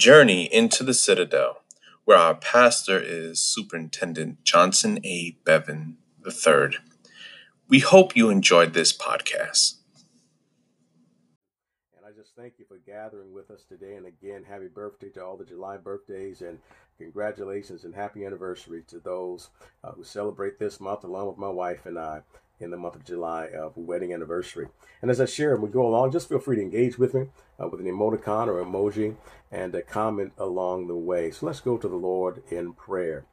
journey into the Citadel, where our pastor is Superintendent Johnson A. Bevan III. We hope you enjoyed this podcast. And I just thank you for gathering with us today. And again, happy birthday to all the July birthdays, and congratulations and happy anniversary to those uh, who celebrate this month, along with my wife and I in the month of July of wedding anniversary. And as I share and we go along, just feel free to engage with me uh, with an emoticon or emoji and a comment along the way. So let's go to the Lord in prayer.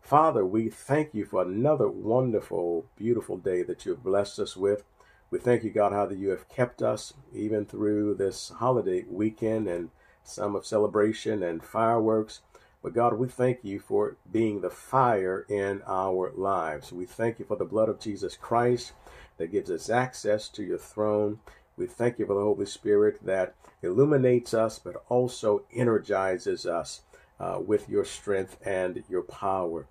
Father, we thank you for another wonderful, beautiful day that you have blessed us with. We thank you, God, how that you have kept us even through this holiday weekend and some of celebration and fireworks. But God, we thank you for being the fire in our lives. We thank you for the blood of Jesus Christ that gives us access to your throne. We thank you for the Holy Spirit that illuminates us, but also energizes us uh, with your strength and your power.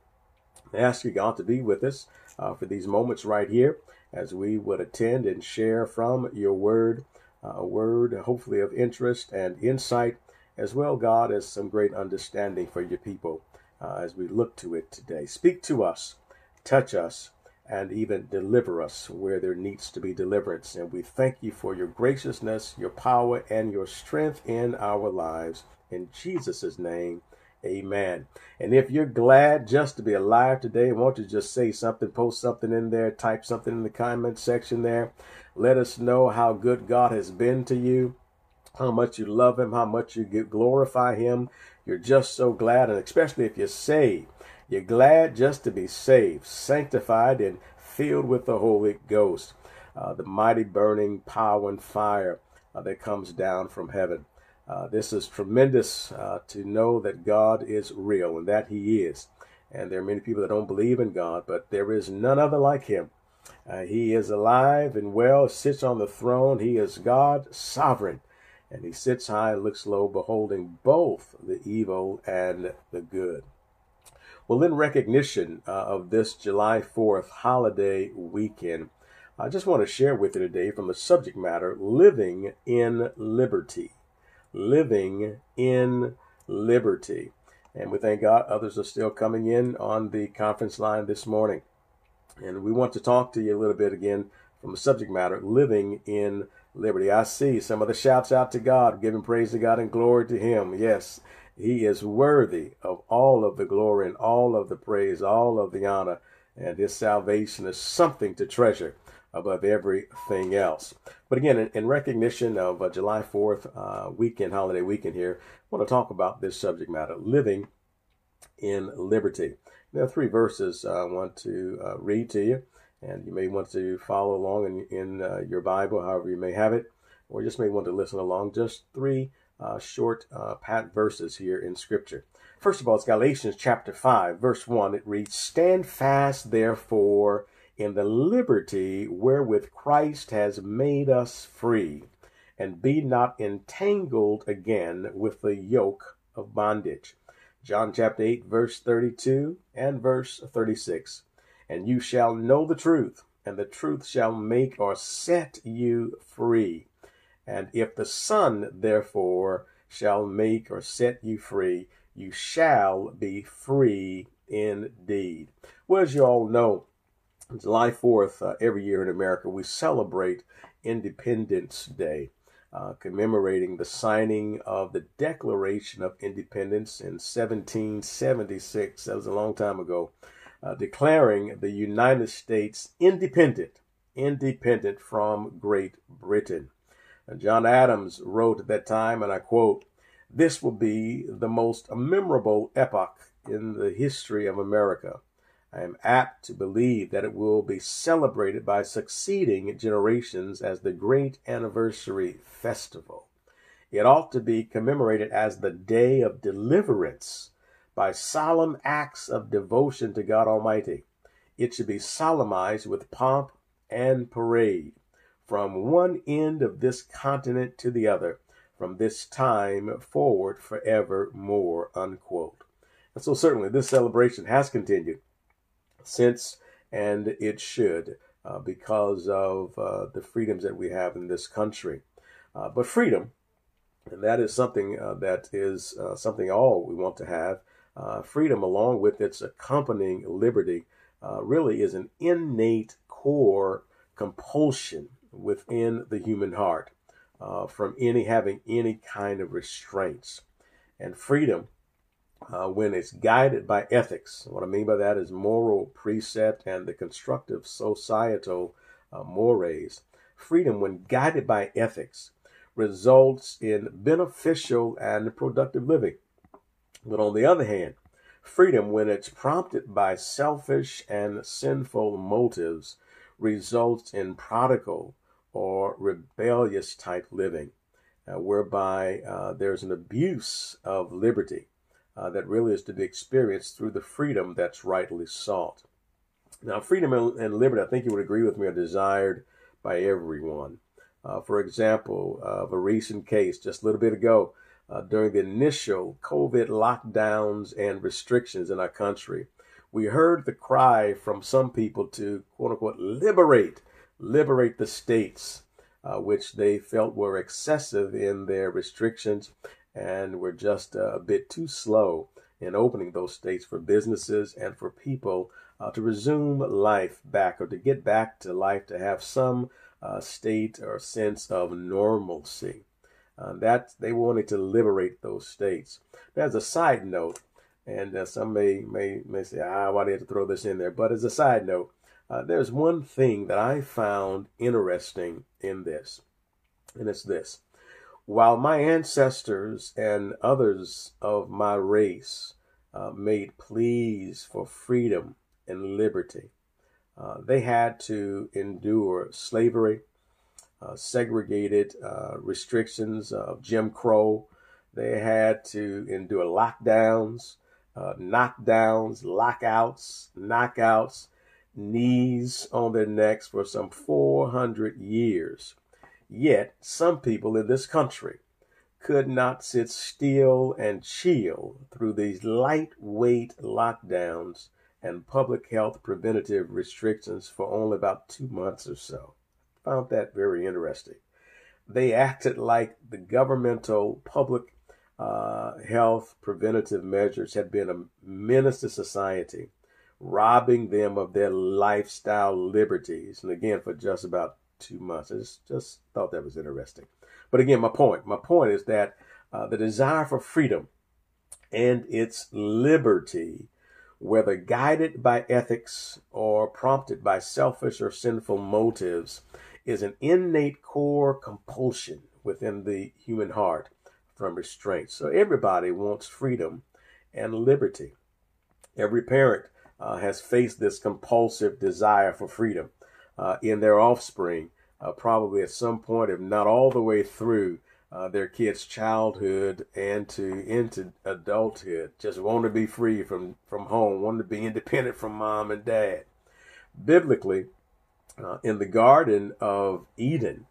I ask you, God, to be with us uh, for these moments right here as we would attend and share from your word, uh, a word hopefully of interest and insight as well, God, as some great understanding for your people uh, as we look to it today. Speak to us, touch us, and even deliver us where there needs to be deliverance. And we thank you for your graciousness, your power, and your strength in our lives. In Jesus' name, amen. And if you're glad just to be alive today, won't you just say something, post something in there, type something in the comment section there. Let us know how good God has been to you how much you love him, how much you glorify him. You're just so glad, and especially if you're saved, you're glad just to be saved, sanctified, and filled with the Holy Ghost, uh, the mighty burning power and fire uh, that comes down from heaven. Uh, this is tremendous uh, to know that God is real and that He is. And there are many people that don't believe in God, but there is none other like Him. Uh, he is alive and well, sits on the throne. He is God, sovereign and he sits high and looks low, beholding both the evil and the good. Well, in recognition uh, of this July 4th holiday weekend, I just want to share with you today from the subject matter living in liberty. Living in liberty. And we thank God others are still coming in on the conference line this morning. And we want to talk to you a little bit again from the subject matter living in liberty. I see some of the shouts out to God, giving praise to God and glory to Him. Yes, He is worthy of all of the glory and all of the praise, all of the honor, and His salvation is something to treasure above everything else. But again, in, in recognition of uh, July 4th uh, weekend, holiday weekend here, I want to talk about this subject matter living in liberty. There are three verses I want to uh, read to you. And you may want to follow along in, in uh, your Bible, however you may have it, or just may want to listen along. Just three uh, short uh, pat verses here in Scripture. First of all, it's Galatians chapter 5, verse 1. It reads, Stand fast, therefore, in the liberty wherewith Christ has made us free, and be not entangled again with the yoke of bondage. John chapter 8, verse 32 and verse 36 and you shall know the truth, and the truth shall make or set you free. And if the Son, therefore, shall make or set you free, you shall be free indeed. Well, as you all know, July 4th, uh, every year in America, we celebrate Independence Day, uh, commemorating the signing of the Declaration of Independence in 1776. That was a long time ago uh, declaring the United States independent, independent from Great Britain. John Adams wrote at that time, and I quote, This will be the most memorable epoch in the history of America. I am apt to believe that it will be celebrated by succeeding generations as the great anniversary festival. It ought to be commemorated as the day of deliverance by solemn acts of devotion to God Almighty. It should be solemnized with pomp and parade from one end of this continent to the other, from this time forward forevermore. Unquote. And so, certainly, this celebration has continued since, and it should, uh, because of uh, the freedoms that we have in this country. Uh, but freedom And that is something uh, that is uh, something all we want to have. Uh, freedom, along with its accompanying liberty, really is an innate core compulsion within the human heart uh, from any having any kind of restraints. And freedom, uh, when it's guided by ethics, what I mean by that is moral precept and the constructive societal uh, mores. Freedom, when guided by ethics, results in beneficial and productive living. But on the other hand, freedom, when it's prompted by selfish and sinful motives, results in prodigal or rebellious type living, uh, whereby uh, there's an abuse of liberty uh, that really is to be experienced through the freedom that's rightly sought. Now, freedom and liberty, I think you would agree with me, are desired by everyone. Uh, for example, of a recent case just a little bit ago, uh, during the initial COVID lockdowns and restrictions in our country, we heard the cry from some people to quote unquote liberate liberate the states, uh, which they felt were excessive in their restrictions and were just a bit too slow in opening those states for businesses and for people uh, to resume life back or to get back to life to have some uh, state or sense of normalcy. Uh, that they wanted to liberate those states. As a side note, and uh, some may may may say, ah, why do you have to throw this in there? But as a side note, uh, there's one thing that I found interesting in this, and it's this. While my ancestors and others of my race uh, made pleas for freedom and liberty, uh, they had to endure slavery, uh, segregated uh, restrictions of Jim Crow. They had to endure lockdowns, uh, knockdowns, lockouts, knockouts knees on their necks for some 400 years. Yet, some people in this country could not sit still and chill through these lightweight lockdowns and public health preventative restrictions for only about two months or so. Found that very interesting. They acted like the governmental public uh, health preventative measures had been a menace to society robbing them of their lifestyle liberties. And again, for just about two months. I just, just thought that was interesting. But again, my point, my point is that uh, the desire for freedom and its liberty, whether guided by ethics or prompted by selfish or sinful motives, is an innate core compulsion within the human heart from restraint. So everybody wants freedom and liberty. Every parent uh, has faced this compulsive desire for freedom uh, in their offspring, uh, probably at some point, if not all the way through uh, their kids' childhood and to into adulthood, just want to be free from from home, want to be independent from mom and dad. Biblically, uh, in the Garden of Eden,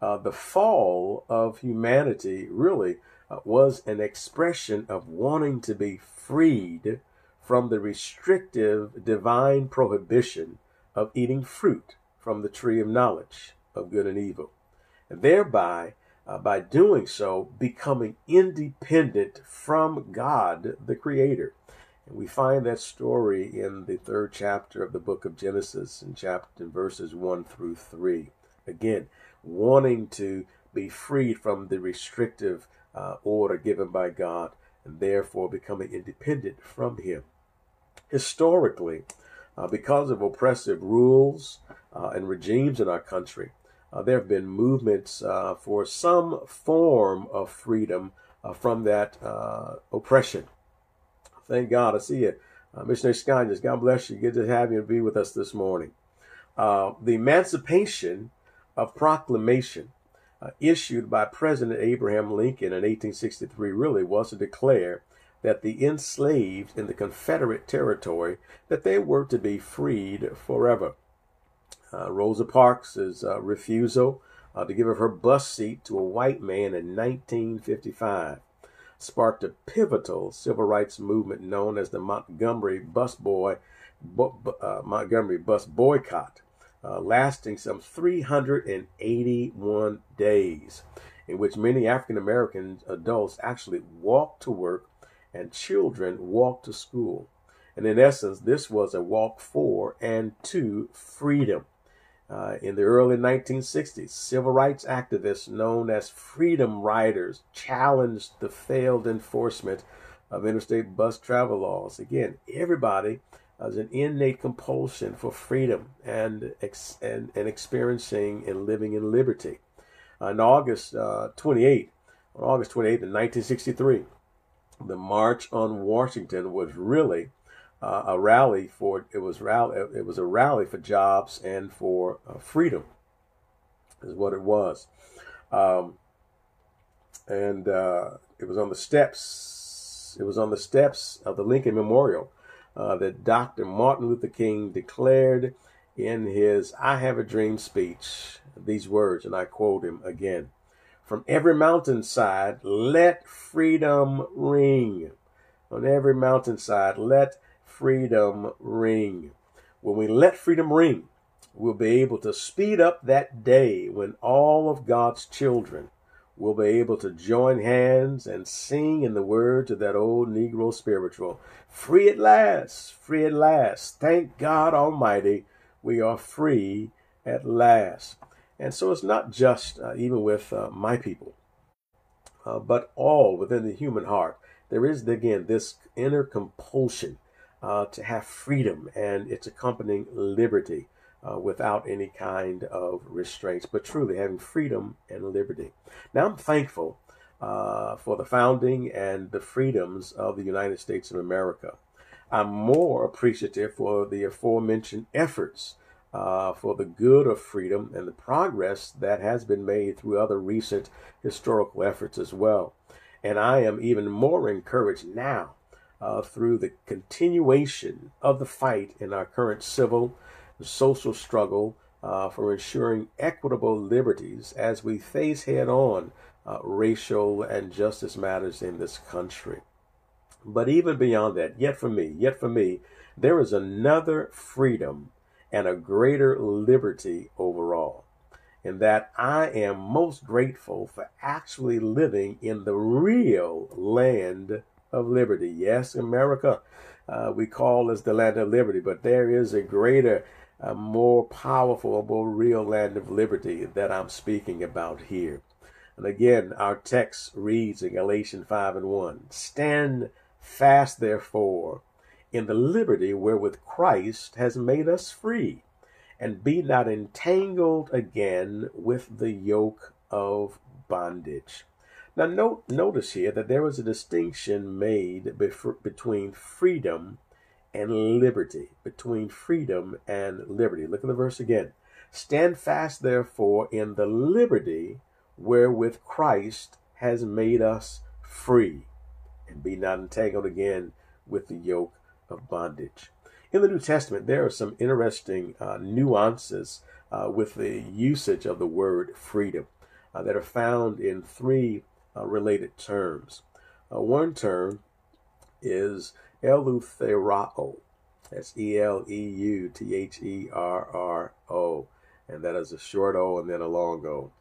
uh, the fall of humanity really was an expression of wanting to be freed from the restrictive divine prohibition of eating fruit from the tree of knowledge of good and evil, and thereby, uh, by doing so, becoming independent from God, the Creator. And we find that story in the third chapter of the book of Genesis, in chapter verses one through three. Again, wanting to be freed from the restrictive uh, order given by God, and therefore becoming independent from Him historically, uh, because of oppressive rules uh, and regimes in our country, uh, there have been movements uh, for some form of freedom uh, from that uh, oppression. Thank God. I see you. Missionary Scott, God bless you. Good to have you and be with us this morning. the Emancipation of Proclamation issued by President Abraham Lincoln in 1863 really was to declare that the enslaved in the Confederate territory that they were to be freed forever. Uh, Rosa Parks' uh, refusal uh, to give up her bus seat to a white man in 1955 sparked a pivotal civil rights movement known as the Montgomery Bus Boy uh, Montgomery Bus Boycott, uh, lasting some 381 days. in which many African American adults actually walked to work and children walk to school. And in essence, this was a walk for and to freedom. Uh, in the early 1960s, civil rights activists known as Freedom Riders challenged the failed enforcement of interstate bus travel laws. Again, everybody has an innate compulsion for freedom and, and, and experiencing and living in liberty. On August uh, 28, on August 28, in 1963, the March on Washington was really uh, a rally for it was rally it was a rally for jobs and for uh, freedom is what it was um, and uh, it was on the steps it was on the steps of the Lincoln Memorial uh, that Dr. Martin Luther King declared in his I Have a Dream speech these words and I quote him again from every mountainside let freedom ring on every mountainside let freedom ring. When we let freedom ring, we'll be able to speed up that day when all of God's children will be able to join hands and sing in the words of that old Negro spiritual Free at last, free at last. Thank God Almighty, we are free at last. And so it's not just uh, even with uh, my people, uh, but all within the human heart. There is, again, this inner compulsion uh, to have freedom and its accompanying liberty uh, without any kind of restraints, but truly having freedom and liberty. Now, I'm thankful uh, for the founding and the freedoms of the United States of America. I'm more appreciative for the aforementioned efforts uh, for the good of freedom and the progress that has been made through other recent historical efforts as well. And I am even more encouraged now uh, through the continuation of the fight in our current civil social struggle uh, for ensuring equitable liberties as we face head on uh, racial and justice matters in this country. But even beyond that, yet for me, yet for me, there is another freedom and a greater liberty overall. And that I am most grateful for actually living in the real land of liberty. Yes, America, uh, we call this the land of liberty, but there is a greater, a more powerful, more real land of liberty that I'm speaking about here. And again, our text reads in Galatians 5 and 1 Stand fast, therefore, in the liberty wherewith Christ has made us free, and be not entangled again with the yoke of bondage. Now, note, notice here that there was a distinction made between freedom and liberty. Between freedom and liberty. Look at the verse again. Stand fast, therefore, in the liberty wherewith Christ has made us free, and be not entangled again with the yoke of bondage. In the New Testament, there are some interesting uh, nuances uh, with the usage of the word freedom uh, that are found in three uh, related terms. Uh, one term is eleutherao. That's E L E U T H E R R O. And that is a short O and then a long O.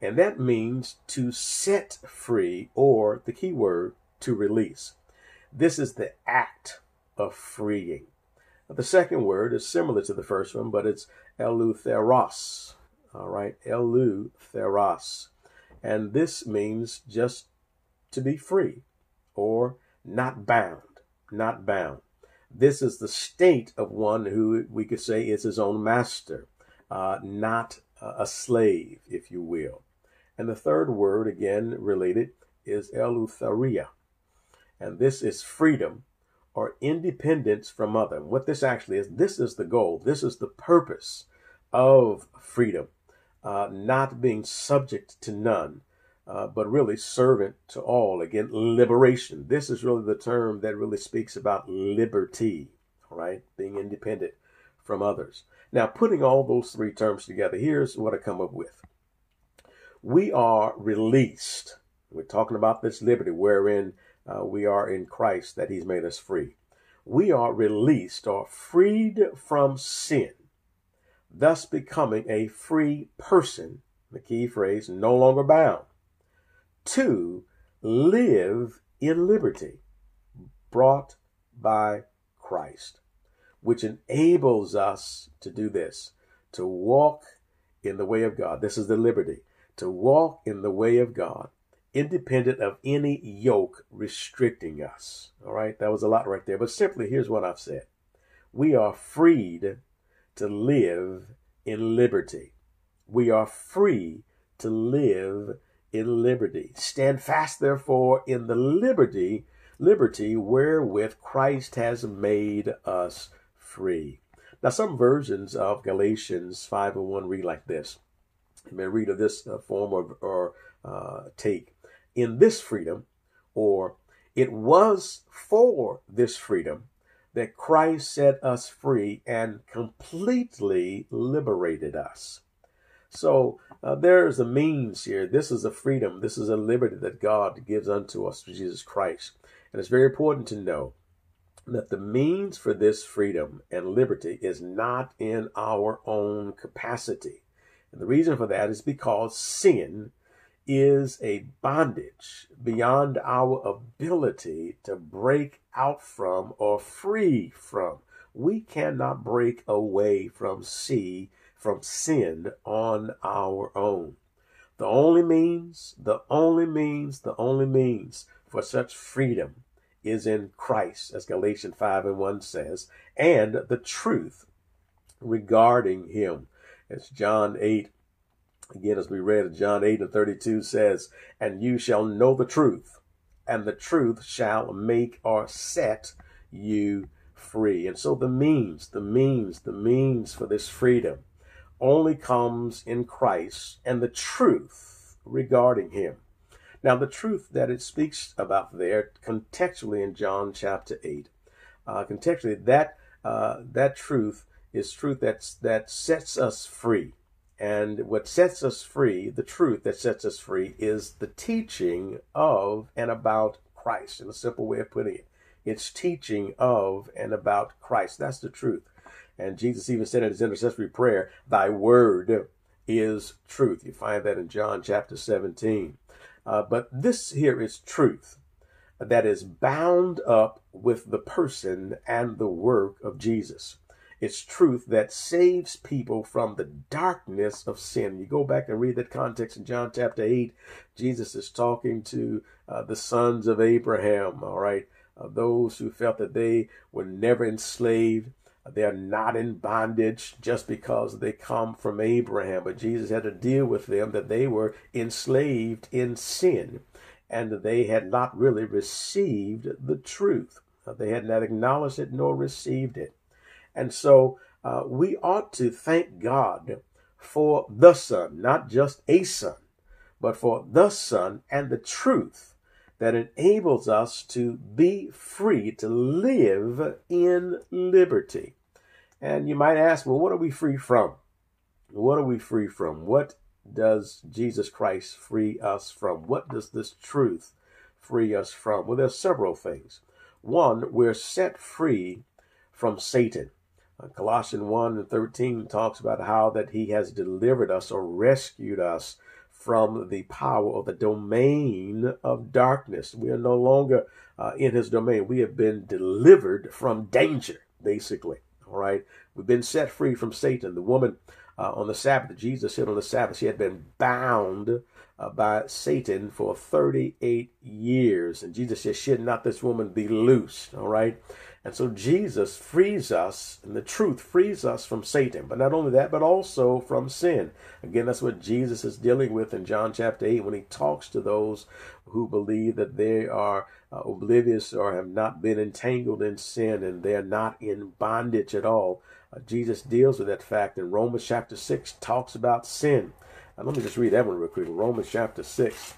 And that means to set free, or the key word, to release. This is the act of freeing. The second word is similar to the first one, but it's eleutheros. All right, eleutheros. And this means just to be free or not bound, not bound. This is the state of one who we could say is his own master, uh, not a slave, if you will. And the third word, again related, is eleutheria. And this is freedom or independence from other. What this actually is, this is the goal, this is the purpose of freedom uh, not being subject to none, uh, but really servant to all. Again, liberation. This is really the term that really speaks about liberty, right? Being independent from others. Now, putting all those three terms together, here's what I come up with. We are released. We're talking about this liberty wherein uh, we are in Christ, that He's made us free. We are released or freed from sin thus becoming a free person. The key phrase, no longer bound. to live in liberty brought by Christ, which enables us to do this, to walk in the way of God. This is the liberty, to walk in the way of God, independent of any yoke restricting us. All right, that was a lot right there. But simply, here's what I've said we are freed to live in liberty. We are free to live in liberty. Stand fast, therefore, in the liberty, liberty wherewith Christ has made us free. Now, some versions of Galatians 5 and 1 read like this. You may read of this uh, form or, or uh, take. In this freedom, or it was for this freedom that Christ set us free and completely liberated us. So uh, there's a means here. This is a freedom. This is a liberty that God gives unto us through Jesus Christ. And it's very important to know that the means for this freedom and liberty is not in our own capacity. And the reason for that is because sin is a bondage beyond our ability to break out from or free from. We cannot break away from sea from sin on our own. The only means, the only means, the only means for such freedom is in Christ, as Galatians 5 and 1 says, and the truth regarding him. As John 8, again, as we read, in John 8 and 32 says, And you shall know the truth, and the truth shall make or set you free. And so the means, the means, the means for this freedom only comes in Christ and the truth regarding him. Now, the truth that it speaks about there, contextually in John chapter 8, uh, contextually, that, uh, that truth is truth that's, that sets us free. And what sets us free, the truth that sets us free, is the teaching of and about Christ, in a simple way of putting it. It's teaching of and about Christ. That's the truth. And Jesus even said in his intercessory prayer, Thy word is truth. You find that in John chapter 17. Uh, but this here is truth that is bound up with the person and the work of Jesus. It's truth that saves people from the darkness of sin. You go back and read that context in John chapter 8. Jesus is talking to uh, the sons of Abraham, all right, uh, those who felt that they were never enslaved. They're not in bondage just because they come from Abraham, but Jesus had to deal with them that they were enslaved in sin and they had not really received the truth. They had not acknowledged it nor received it. And so uh, we ought to thank God for the Son, not just a Son, but for the Son and the truth that enables us to be free to live in liberty. And you might ask, well, what are we free from? What are we free from? What does Jesus Christ free us from? What does this truth free us from? Well, there's several things. One, we're set free from Satan. Uh, Colossians 1 and 13 talks about how that he has delivered us or rescued us from the power or the domain of darkness. We are no longer uh, in his domain. We have been delivered from danger, basically. All right. We've been set free from Satan. The woman uh, on the Sabbath, Jesus said on the Sabbath, she had been bound uh, by Satan for 38 years. And Jesus said, Should not this woman be loosed? All right. And so Jesus frees us, and the truth frees us from Satan. But not only that, but also from sin. Again, that's what Jesus is dealing with in John chapter 8 when he talks to those who believe that they are uh, oblivious or have not been entangled in sin and they're not in bondage at all. Uh, Jesus deals with that fact in Romans chapter 6, talks about sin. Uh, let me just read that one real quick. Romans chapter 6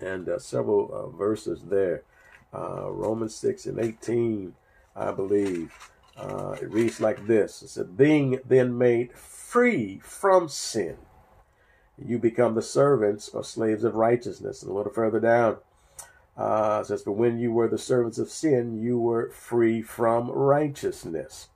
and uh, several uh, verses there. Romans 6 and 18 I believe. Uh, it reads like this It said, Being then made free from sin, you become the servants or slaves of righteousness. And a little further down, uh, it says, But when you were the servants of sin, you were free from righteousness.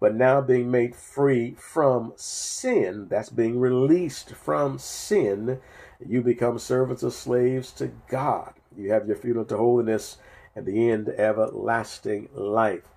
But now being made free from sin, that's being released from sin, You become servants or slaves to God. You have your freedom to holiness and the end everlasting life.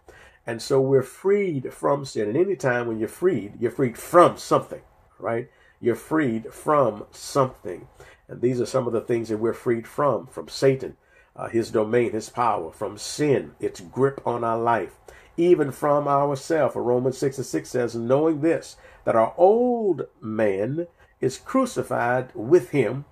And so we're freed from sin. And anytime when you're freed, you're freed from something, right? You're freed from something. And these are some of the things that we're freed from from Satan, uh, his domain, his power, from sin, its grip on our life, even from ourselves. Romans 6 and 6 says, knowing this, that our old man is crucified with him,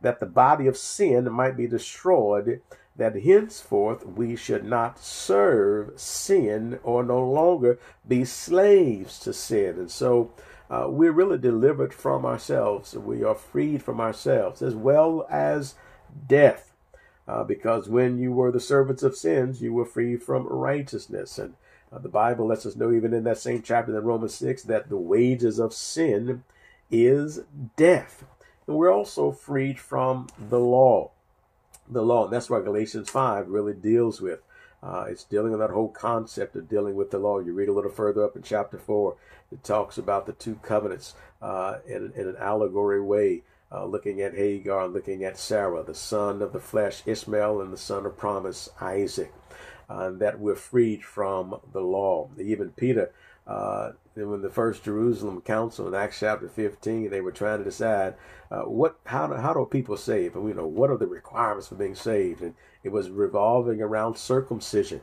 that the body of sin might be destroyed, that henceforth we should not serve sin or no longer be slaves to sin. And so uh, we're really delivered from ourselves. We are freed from ourselves as well as death. Uh, because when you were the servants of sins, you were free from righteousness. And uh, the Bible lets us know, even in that same chapter in Romans 6, that the wages of sin is death. And we're also freed from the law the law. And that's why Galatians 5 really deals with. Uh, it's dealing with that whole concept of dealing with the law. You read a little further up in chapter 4, it talks about the two covenants uh, in, in an allegory way, uh, looking at Hagar, looking at Sarah, the son of the flesh, Ishmael, and the son of promise, Isaac. Uh, that we're freed from the law. Even Peter uh, when the first Jerusalem Council in Acts chapter 15, they were trying to decide uh, what how do, how do people save, and you know what are the requirements for being saved, and it was revolving around circumcision,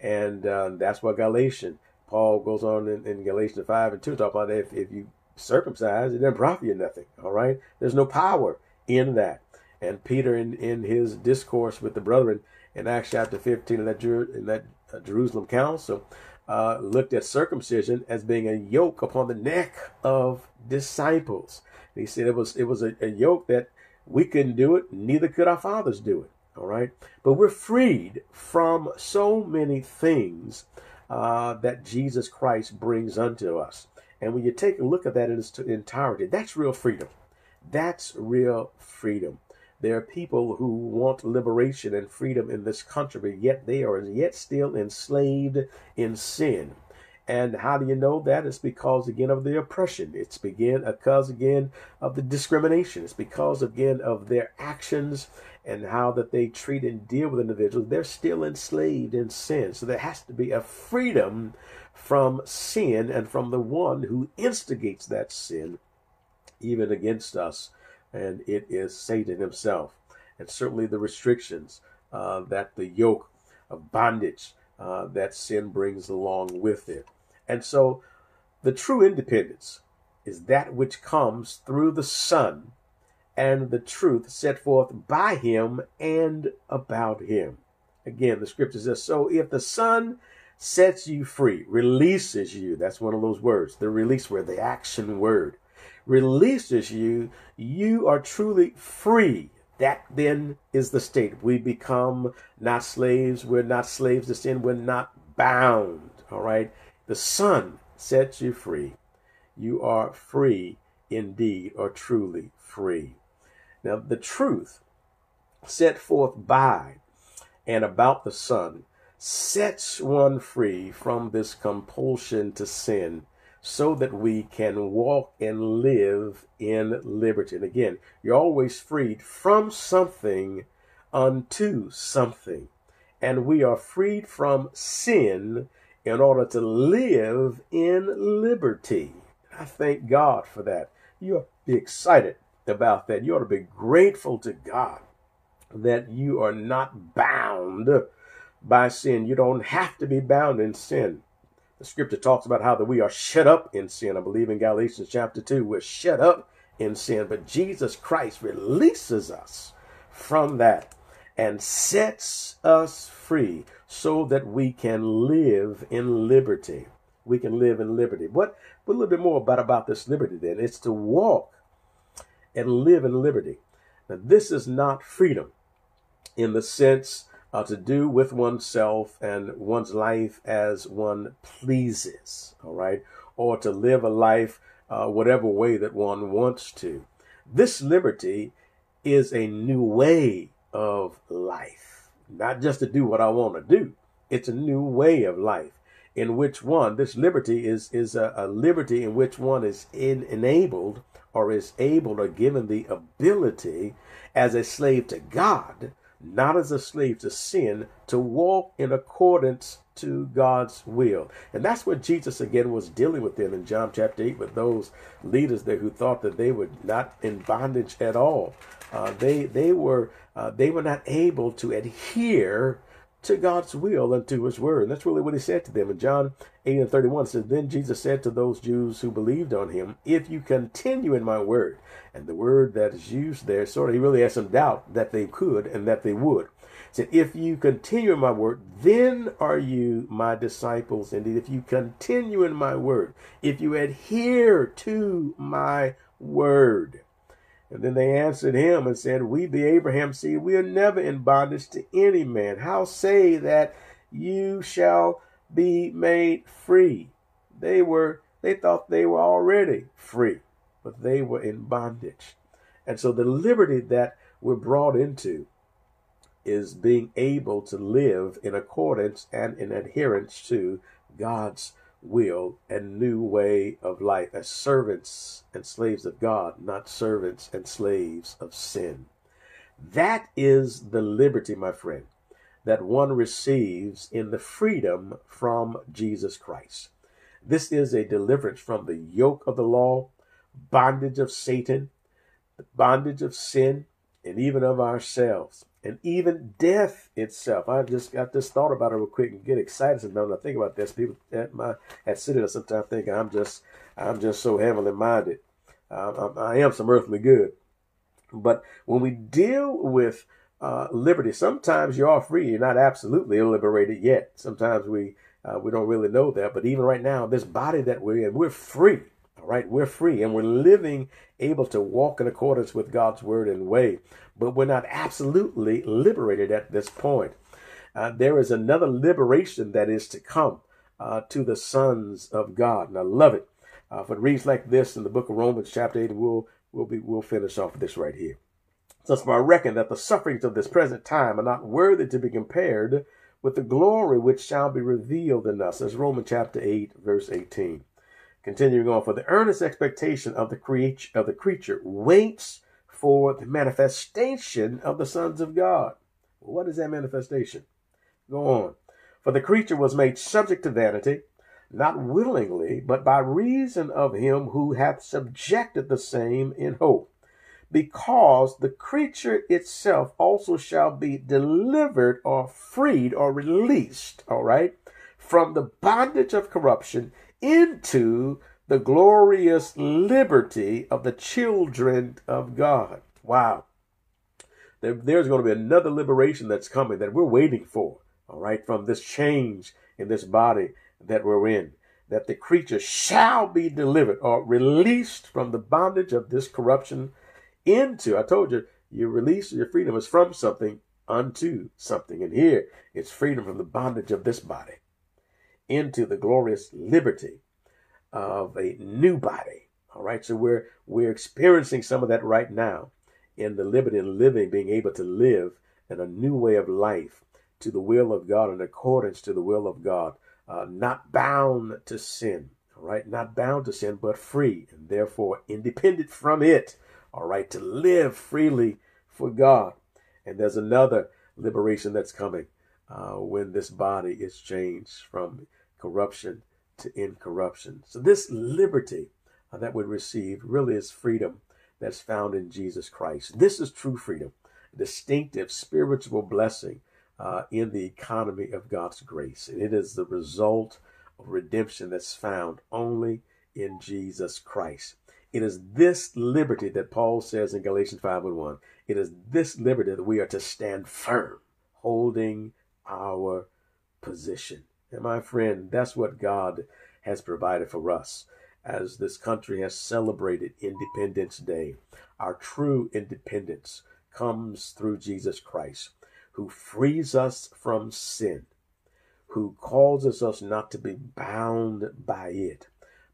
and uh, that's what Galatians Paul goes on in, in Galatians 5 and 2 talk about if, if you circumcise, it doesn't profit you nothing. All right, there's no power in that. And Peter, in, in his discourse with the brethren in Acts chapter 15 in that, in that uh, Jerusalem council, uh, looked at circumcision as being a yoke upon the neck of disciples. And he said it was it was a, a yoke that we couldn't do it, neither could our fathers do it. All right, but we're freed from so many things uh, that Jesus Christ brings unto us. And when you take a look at that in its entirety, that's real freedom. That's real freedom. There are people who want liberation and freedom in this country, but yet they are yet still enslaved in sin. And how do you know that? It's because again of the oppression. It's begin because again of the discrimination. It's because again of their actions and how that they treat and deal with individuals. They're still enslaved in sin. So there has to be a freedom from sin and from the one who instigates that sin, even against us and it is Satan himself. And certainly the restrictions uh, that the yoke of bondage uh, that sin brings along with it. And so the true independence is that which comes through the Son and the truth set forth by him and about him. Again, the scripture says, So if the Son sets you free, releases you, that's one of those words, the release word, the action word releases you, you are truly free. That then is the state. We become not slaves. We're not slaves to sin. We're not bound. All right. The Son sets you free. You are free indeed, or truly free. Now, the truth set forth by and about the Son sets one free from this compulsion to sin so that we can walk and live in liberty. And again, you're always freed from something unto something. And we are freed from sin in order to live in liberty. I thank God for that. You ought to be excited about that. You ought to be grateful to God that you are not bound by sin. You don't have to be bound in sin. The scripture talks about how that we are shut up in sin. I believe in Galatians chapter 2, we're shut up in sin, but Jesus Christ releases us from that and sets us free so that we can live in liberty. We can live in liberty. What, a little bit more about, about this liberty then? It's to walk and live in liberty. Now, this is not freedom in the sense uh, to do with oneself and one's life as one pleases, all right, or to live a life uh, whatever way that one wants to. This liberty is a new way of life, not just to do what I want to do. It's a new way of life in which one, this liberty is, is a, a liberty in which one is in, enabled or is able or given the ability as a slave to God, not as a slave to sin, to walk in accordance to God's will. And that's what Jesus again was dealing with them in John chapter 8 with those leaders there who thought that they were not in bondage at all. Uh, they they were uh, they were not able to adhere to God's will and to his word. And that's really what he said to them. In John 8 and 31 says, Then Jesus said to those Jews who believed on him, If you continue in my word, and the word that is used there, sort of he really has some doubt that they could and that they would. He said, If you continue in my word, then are you my disciples indeed. If you continue in my word, if you adhere to my word. And then they answered him and said, We be Abraham's seed, we are never in bondage to any man. How say that you shall be made free? They were they thought they were already free, but they were in bondage. And so the liberty that we're brought into is being able to live in accordance and in adherence to God's will and new way of life as servants and slaves of God, not servants and slaves of sin. That is the liberty, my friend, that one receives in the freedom from Jesus Christ. This is a deliverance from the yoke of the law, bondage of Satan, the bondage of sin, and even of ourselves and even death itself. I just got this thought about it real quick and get excited sometimes when I think about this. People at my at there sometimes think I'm just I'm just so heavenly minded. Um, I am some earthly good, but when we deal with uh, liberty, sometimes you are free. You're not absolutely liberated yet. Sometimes we uh, we don't really know that. But even right now, this body that we're in, we're free. All right, we're free and we're living able to walk in accordance with God's word and way but we're not absolutely liberated at this point. Uh, there is another liberation that is to come uh, to the sons of God, and I love it. Uh, if it reads like this in the book of Romans, chapter eight, we'll we'll be we'll finish off this right here. Thus, I reckon that the sufferings of this present time are not worthy to be compared with the glory which shall be revealed in us. As Romans chapter eight, verse eighteen. Continuing on, for the earnest expectation of the creature of the creature waits for the manifestation of the sons of God. What is that manifestation? Go on. For the creature was made subject to vanity, not willingly, but by reason of him who hath subjected the same in hope. Because the creature itself also shall be delivered or freed or released, all right, from the bondage of corruption into the glorious liberty of the children of God. Wow. There, there's going to be another liberation that's coming that we're waiting for, all right, from this change in this body that we're in. That the creature shall be delivered or released from the bondage of this corruption into, I told you, your release, your freedom is from something unto something. And here it's freedom from the bondage of this body into the glorious liberty of a new body. All right, so we're we're experiencing some of that right now in the liberty and living, being able to live in a new way of life to the will of God in accordance to the will of God, uh, not bound to sin. All right, not bound to sin, but free and therefore independent from it. All right, to live freely for God. And there's another liberation that's coming uh, when this body is changed from corruption to incorruption. So, this liberty uh, that we receive really is freedom that's found in Jesus Christ. This is true freedom, distinctive spiritual blessing uh, in the economy of God's grace. And it is the result of redemption that's found only in Jesus Christ. It is this liberty that Paul says in Galatians 5 and 1. It is this liberty that we are to stand firm, holding our position. And my friend, that's what God has provided for us as this country has celebrated Independence Day. Our true independence comes through Jesus Christ, who frees us from sin, who causes us not to be bound by it,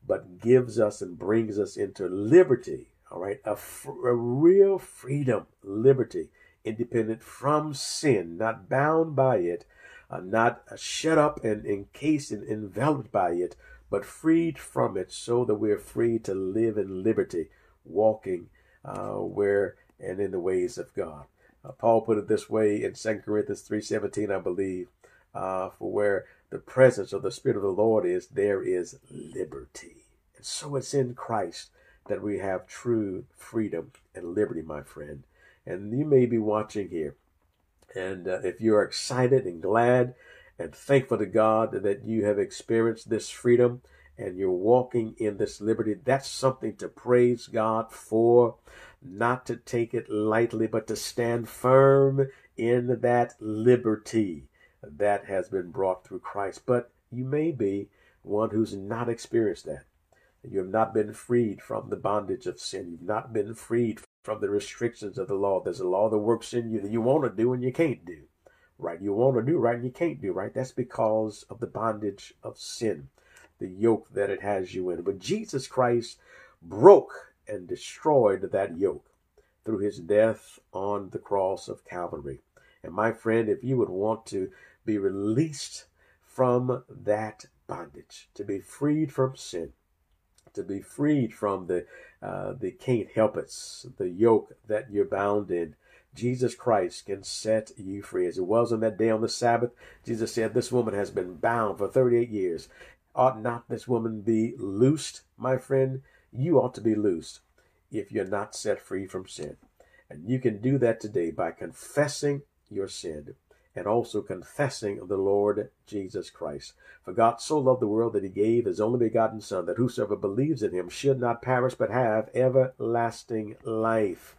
but gives us and brings us into liberty, all right, a, real freedom, liberty, independent from sin, not bound by it, uh, not shut up and encased and enveloped by it, but freed from it so that we're free to live in liberty walking uh, where and in the ways of God. Uh, Paul put it this way in 2 Corinthians 3.17, I believe, uh, for where the presence of the Spirit of the Lord is, there is liberty. And so it's in Christ that we have true freedom and liberty, my friend. And you may be watching here. And uh, if you're excited and glad and thankful to God that you have experienced this freedom and you're walking in this liberty, that's something to praise God for, not to take it lightly, but to stand firm in that liberty that has been brought through Christ. But you may be one who's not experienced that. You have not been freed from the bondage of sin. You've not been freed from the restrictions of the law. There's a law that works in you that you want to do and you can't do. Right? You want to do right and you can't do right. That's because of the bondage of sin, the yoke that it has you in. But Jesus Christ broke and destroyed that yoke through his death on the cross of Calvary. And my friend, if you would want to be released from that bondage, to be freed from sin, to be freed from the uh, the can't help it, the yoke that you're bound in. Jesus Christ can set you free. As it was on that day on the Sabbath, Jesus said, This woman has been bound for 38 years. Ought not this woman be loosed, my friend? You ought to be loosed if you're not set free from sin. And you can do that today by confessing your sin and also confessing of the Lord Jesus Christ. For God so loved the world that he gave his only begotten Son, that whosoever believes in him should not perish but have everlasting life.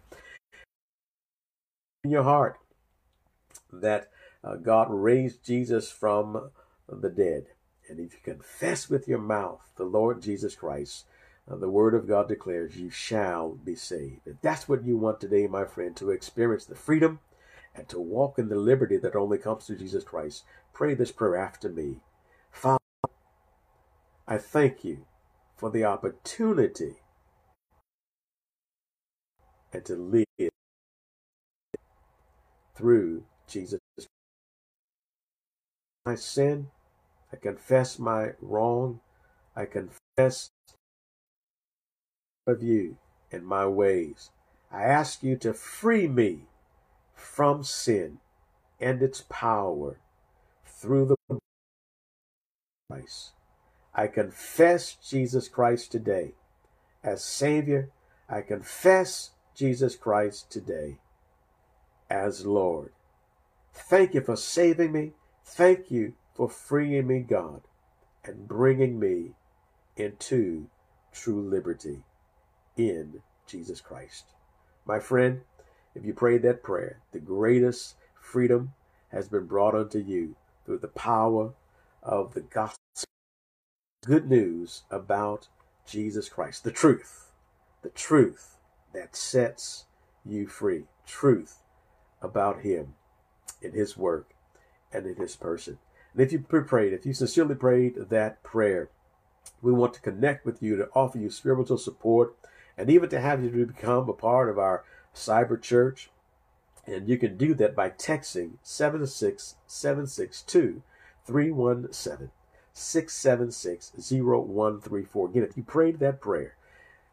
In your heart, that uh, God raised Jesus from the dead. And if you confess with your mouth the Lord Jesus Christ, uh, the word of God declares you shall be saved. If that's what you want today, my friend, to experience the freedom and to walk in the liberty that only comes through Jesus Christ, pray this prayer after me. Father, I thank you for the opportunity and to live through Jesus. My sin, I confess my wrong, I confess of you and my ways. I ask you to free me from sin and its power through the Christ. I confess Jesus Christ today as Savior. I confess Jesus Christ today as Lord. Thank you for saving me. Thank you for freeing me, God, and bringing me into true liberty in Jesus Christ. My friend, if you prayed that prayer, the greatest freedom has been brought unto you through the power of the gospel. Good news about Jesus Christ, the truth, the truth that sets you free, truth about Him in His work and in His person. And if you prayed, if you sincerely prayed that prayer, we want to connect with you to offer you spiritual support and even to have you to become a part of our cyber church. And you can do that by texting 76762 317 676 0134. Again, if you prayed that prayer,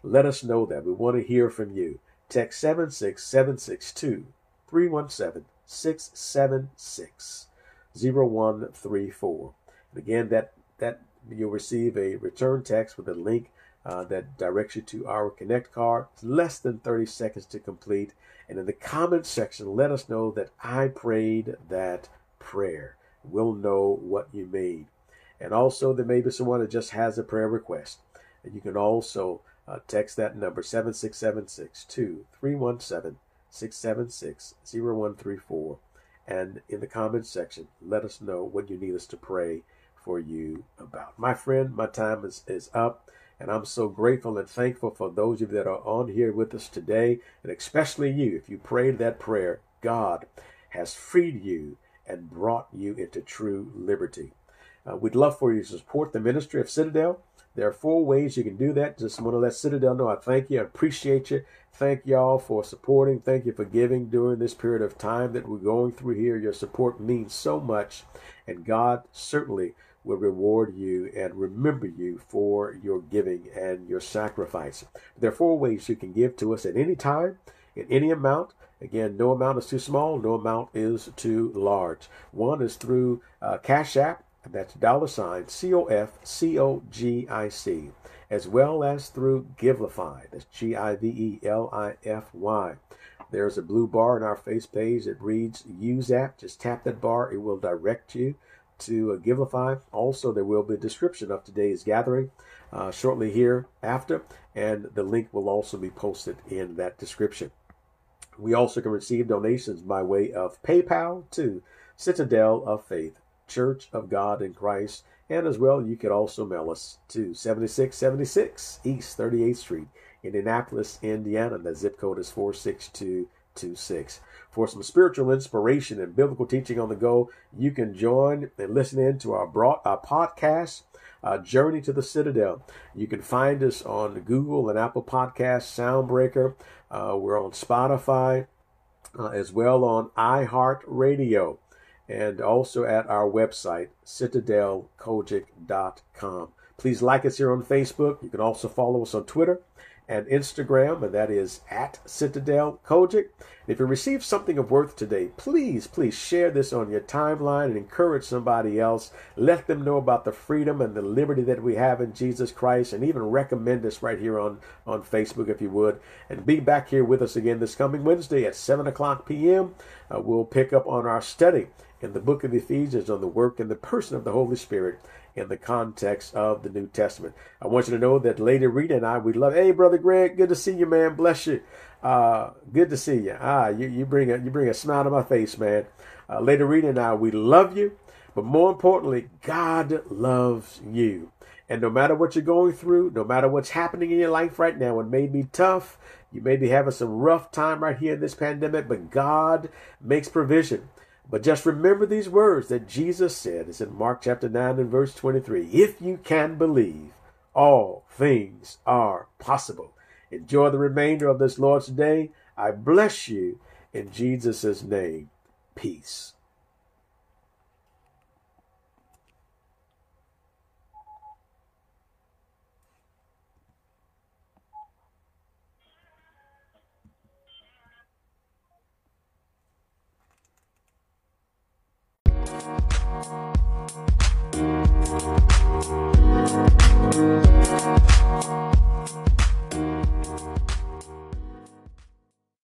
let us know that. We want to hear from you. Text 76762 317 676 0134. And again, that, that you'll receive a return text with a link uh, that directs you to our Connect card. It's less than 30 seconds to complete. And in the comment section, let us know that I prayed that prayer. We'll know what you made. And also, there may be someone that just has a prayer request. And you can also uh, text that number 76762 317 676 0134. And in the comments section, let us know what you need us to pray for you about. My friend, my time is, is up. And I'm so grateful and thankful for those of you that are on here with us today, and especially you. If you prayed that prayer, God has freed you and brought you into true liberty. Uh, we'd love for you to support the ministry of Citadel. There are four ways you can do that. Just want to let Citadel know I thank you. I appreciate you. Thank y'all for supporting. Thank you for giving during this period of time that we're going through here. Your support means so much, and God certainly will reward you and remember you for your giving and your sacrifice. There are four ways you can give to us at any time, in any amount. Again, no amount is too small, no amount is too large. One is through uh, Cash App, that's dollar sign C O F C O G I C, as well as through Givelify, that's G I V E L I F Y. There's a blue bar on our face page that reads Use App. Just tap that bar, it will direct you to uh, Givelify. Also, there will be a description of today's gathering uh, shortly here after, and the link will also be posted in that description. We also can receive donations by way of PayPal to Citadel of Faith, Church of God in Christ. And as well, you could also mail us to 7676 East 38th Street, Indianapolis, Indiana. The zip code is 46226. For some spiritual inspiration and biblical teaching on the go, you can join and listen in to our, broad, our podcast, uh, Journey to the Citadel. You can find us on Google and Apple Podcasts, Soundbreaker. Uh, we're on Spotify, uh, as well on iHeartRadio, and also at our website, citadelcogic.com. Please like us here on Facebook. You can also follow us on Twitter and Instagram, and that is at Citadel COGIC. If you receive something of worth today, please, please share this on your timeline and encourage somebody else. Let them know about the freedom and the liberty that we have in Jesus Christ, and even recommend us right here on, on Facebook if you would. And be back here with us again this coming Wednesday at 7 o'clock p.m. Uh, we'll pick up on our study in the book of Ephesians on the work and the person of the Holy Spirit in the context of the New Testament. I want you to know that Lady Rita and I, we love. Hey, brother Greg, good to see you, man. Bless you. Uh, good to see you. Ah, you, you bring a you bring a smile to my face, man. Uh, Lady Rita and I, we love you, but more importantly, God loves you. And no matter what you're going through, no matter what's happening in your life right now, it may be tough. You may be having some rough time right here in this pandemic, but God makes provision. But just remember these words that Jesus said. It's in Mark chapter 9 and verse 23. If you can believe, all things are possible. Enjoy the remainder of this Lord's Day. I bless you in Jesus' name. Peace. Thank you.